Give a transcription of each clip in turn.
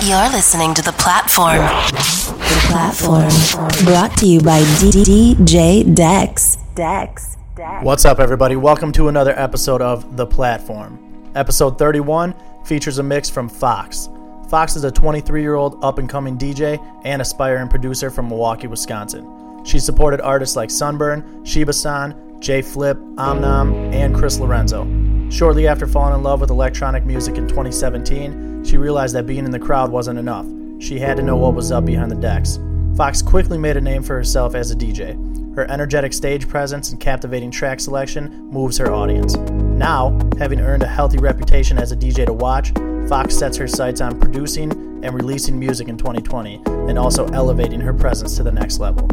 You're listening to The Platform. The Platform. Brought to you by DJ Dex. Dex. What's up, everybody? Welcome to another episode of The Platform. Episode 31 features a mix from Phox. Phox is a 23 year old up and coming DJ and aspiring producer from Milwaukee, Wisconsin. She supported artists like SNBRN, Shiba San, J Phlip, Omnom, and Chris Lorenzo. Shortly after falling in love with electronic music in 2017, she realized that being in the crowd wasn't enough. She had to know what was up behind the decks. Phox quickly made a name for herself as a DJ. Her energetic stage presence and captivating track selection moves her audience. Now, having earned a healthy reputation as a DJ to watch, Phox sets her sights on producing and releasing music in 2020 and also elevating her presence to the next level.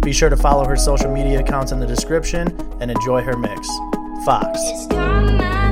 Be sure to follow her social media accounts in the description and enjoy her mix. Phox.